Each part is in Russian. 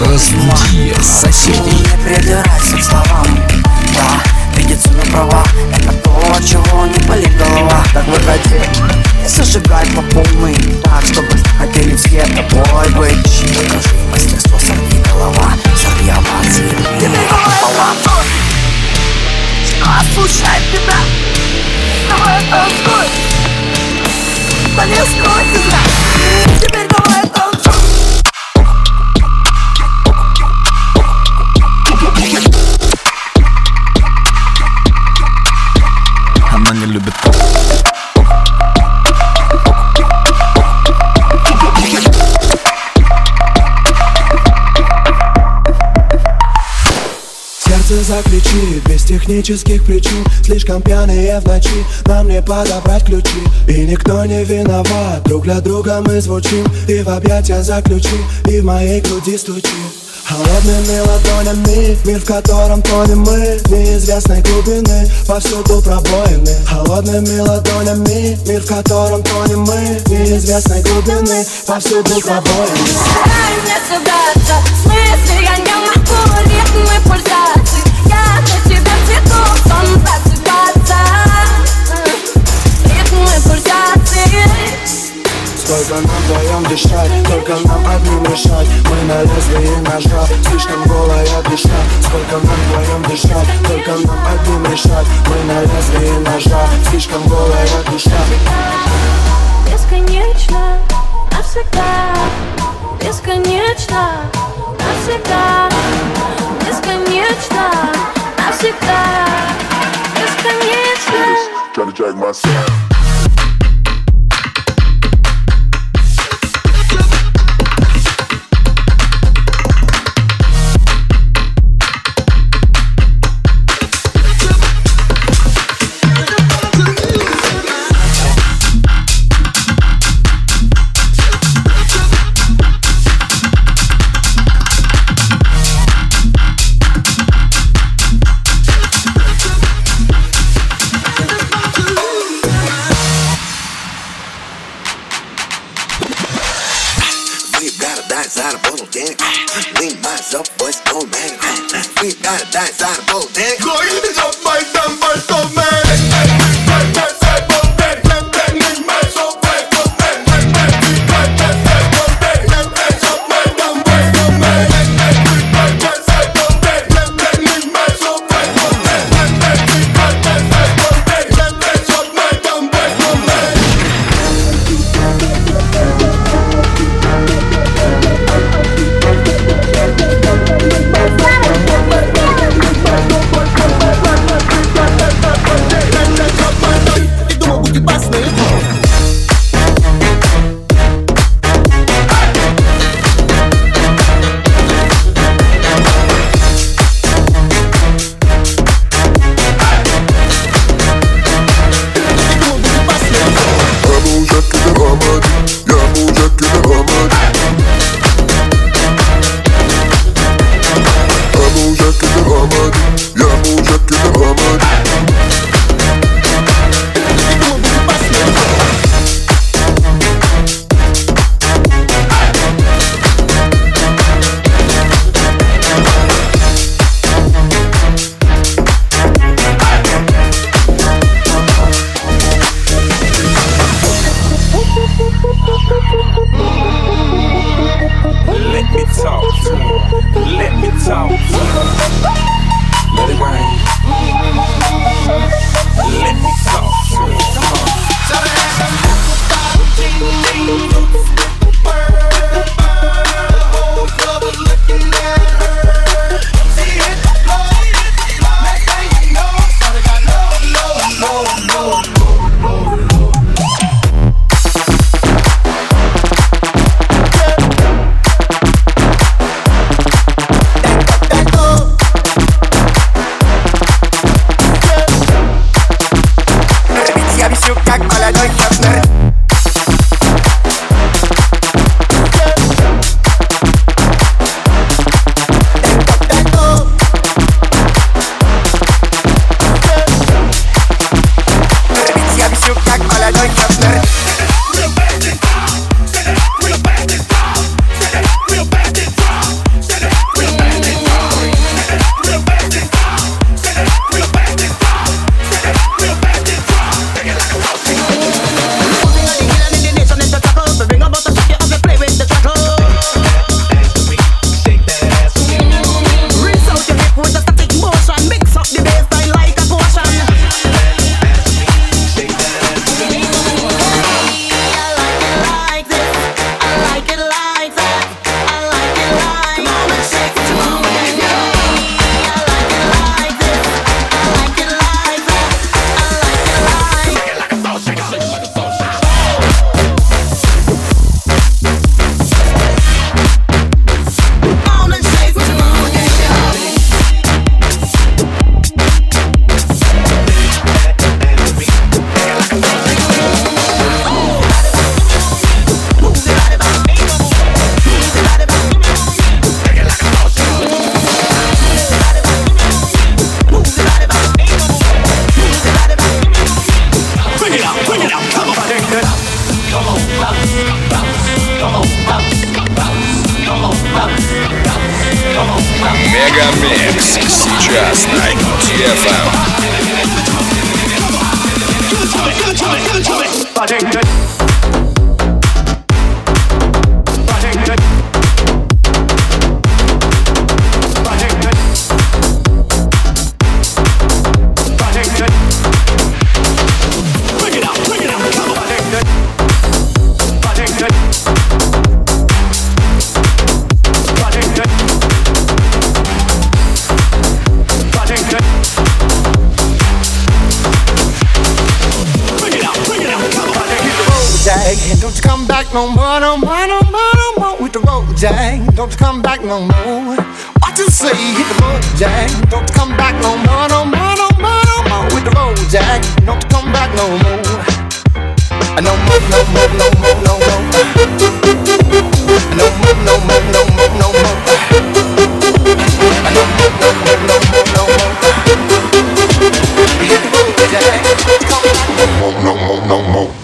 Разбуди соседей. Не придирайся к словам Да, видится на права Это то, чего Сердце заключи, без технических причин Слишком пьяные в ночи, нам не подобрать ключи И никто не виноват, друг для друга мы звучим Ты в объятия заключи, и в моей груди стучи. Холодными ладонями, мир в котором тонем мы Неизвестной глубины, повсюду пробоины. Холодными ладонями, мир в котором тонем мы Неизвестной глубины, повсюду пробоины. Дай мне собраться, в смысле я не могу ритмы пульсации дышать, только нам одним решать. Мы на лезвии ножа, слишком голая душа Сколько нам вдвоем дышать, только нам одним решать. Мы на лезвии ножа, слишком голая душа Бесконечно, навсегда. Бесконечно, навсегда. Бесконечно, навсегда. Бесконечно. Try to drag myself. give it to me, give it to me. But Don't come back no more What you say, hit the road jag Don't come back no more, no more, no more, no more with the road jag Don't come back no more No more, no more, no more, no more No more, no more, no more, no more No more, no more, Hit the road jag Don't come back no more, no more, no more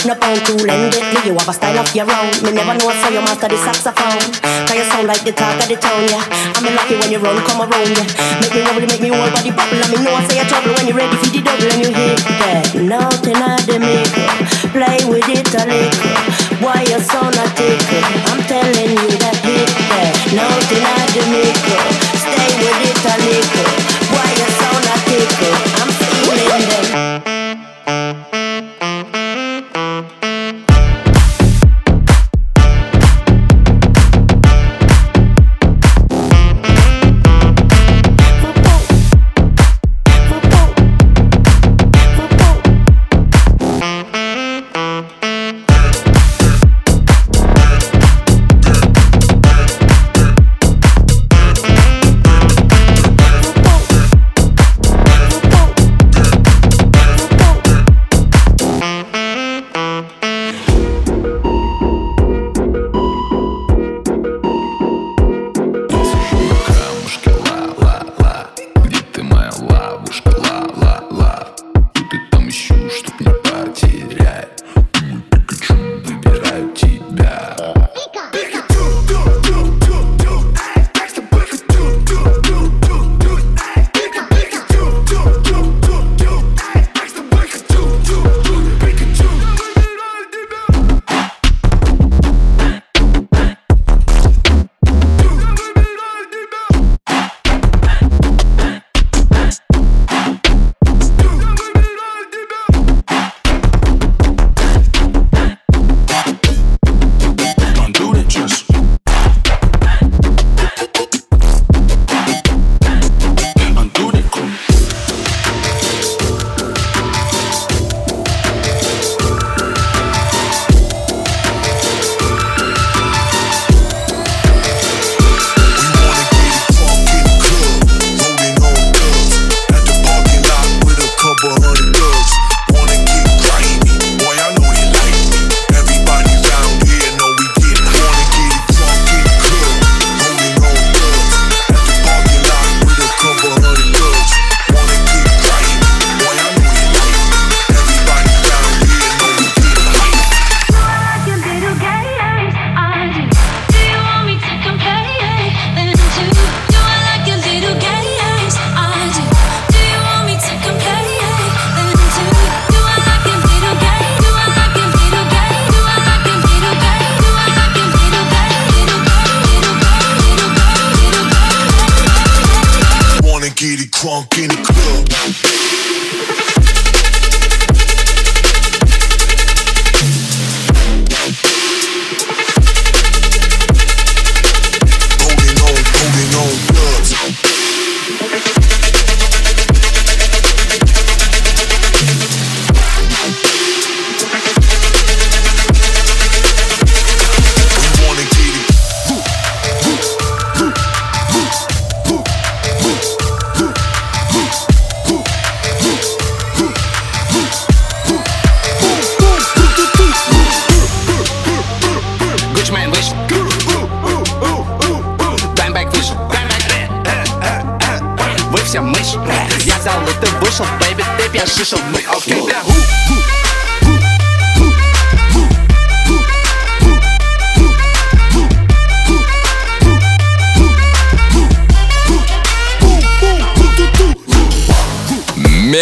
up no pound cool and deadly. You have a style of your own. Me never know so you master the saxophone. Cause you sound like the talk of the town, yeah. I'm lucky when you run, come around, yeah. Make me wobble, make me whole body bubble. I me know I say you trouble when you ready for the double and you hit that. Nothing I make Play with it a little. Why you so not tickle? I'm telling you that hit that. Nothing I make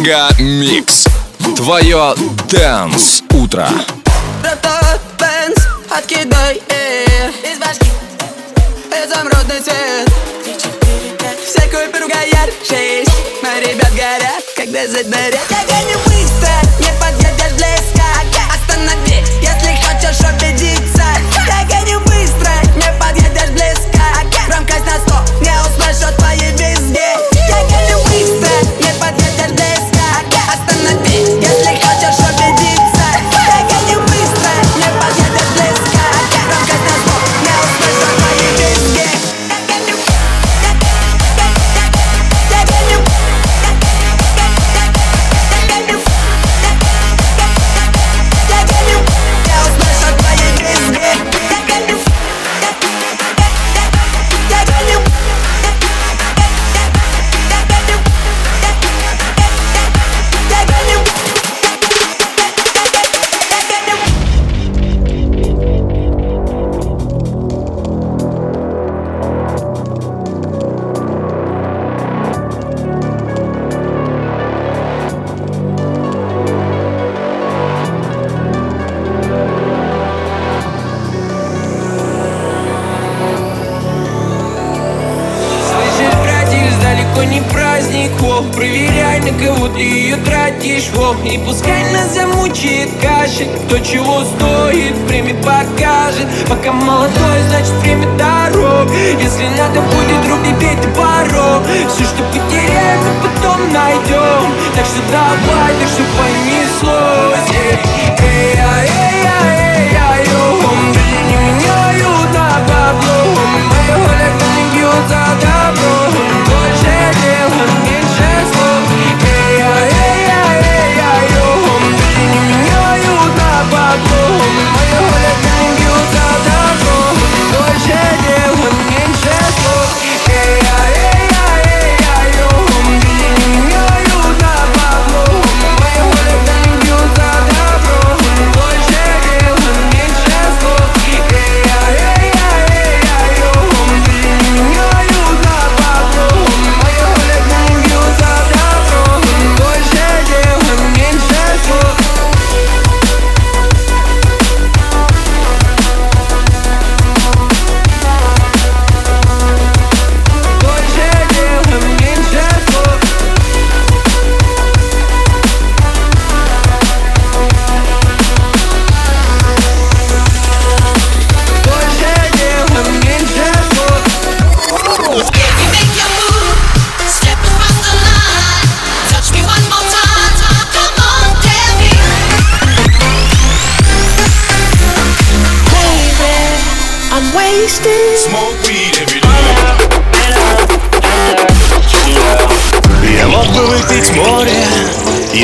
Мега Микс. Твое Дэнс Утро. Дэнс, откидай, э, из башки Изумрудный цвет Всякую поругай ярче Но ребят горят, когда задорят Я гоню отошло И пускай нас замучает кашель. Кто чего стоит, время покажет. Пока молода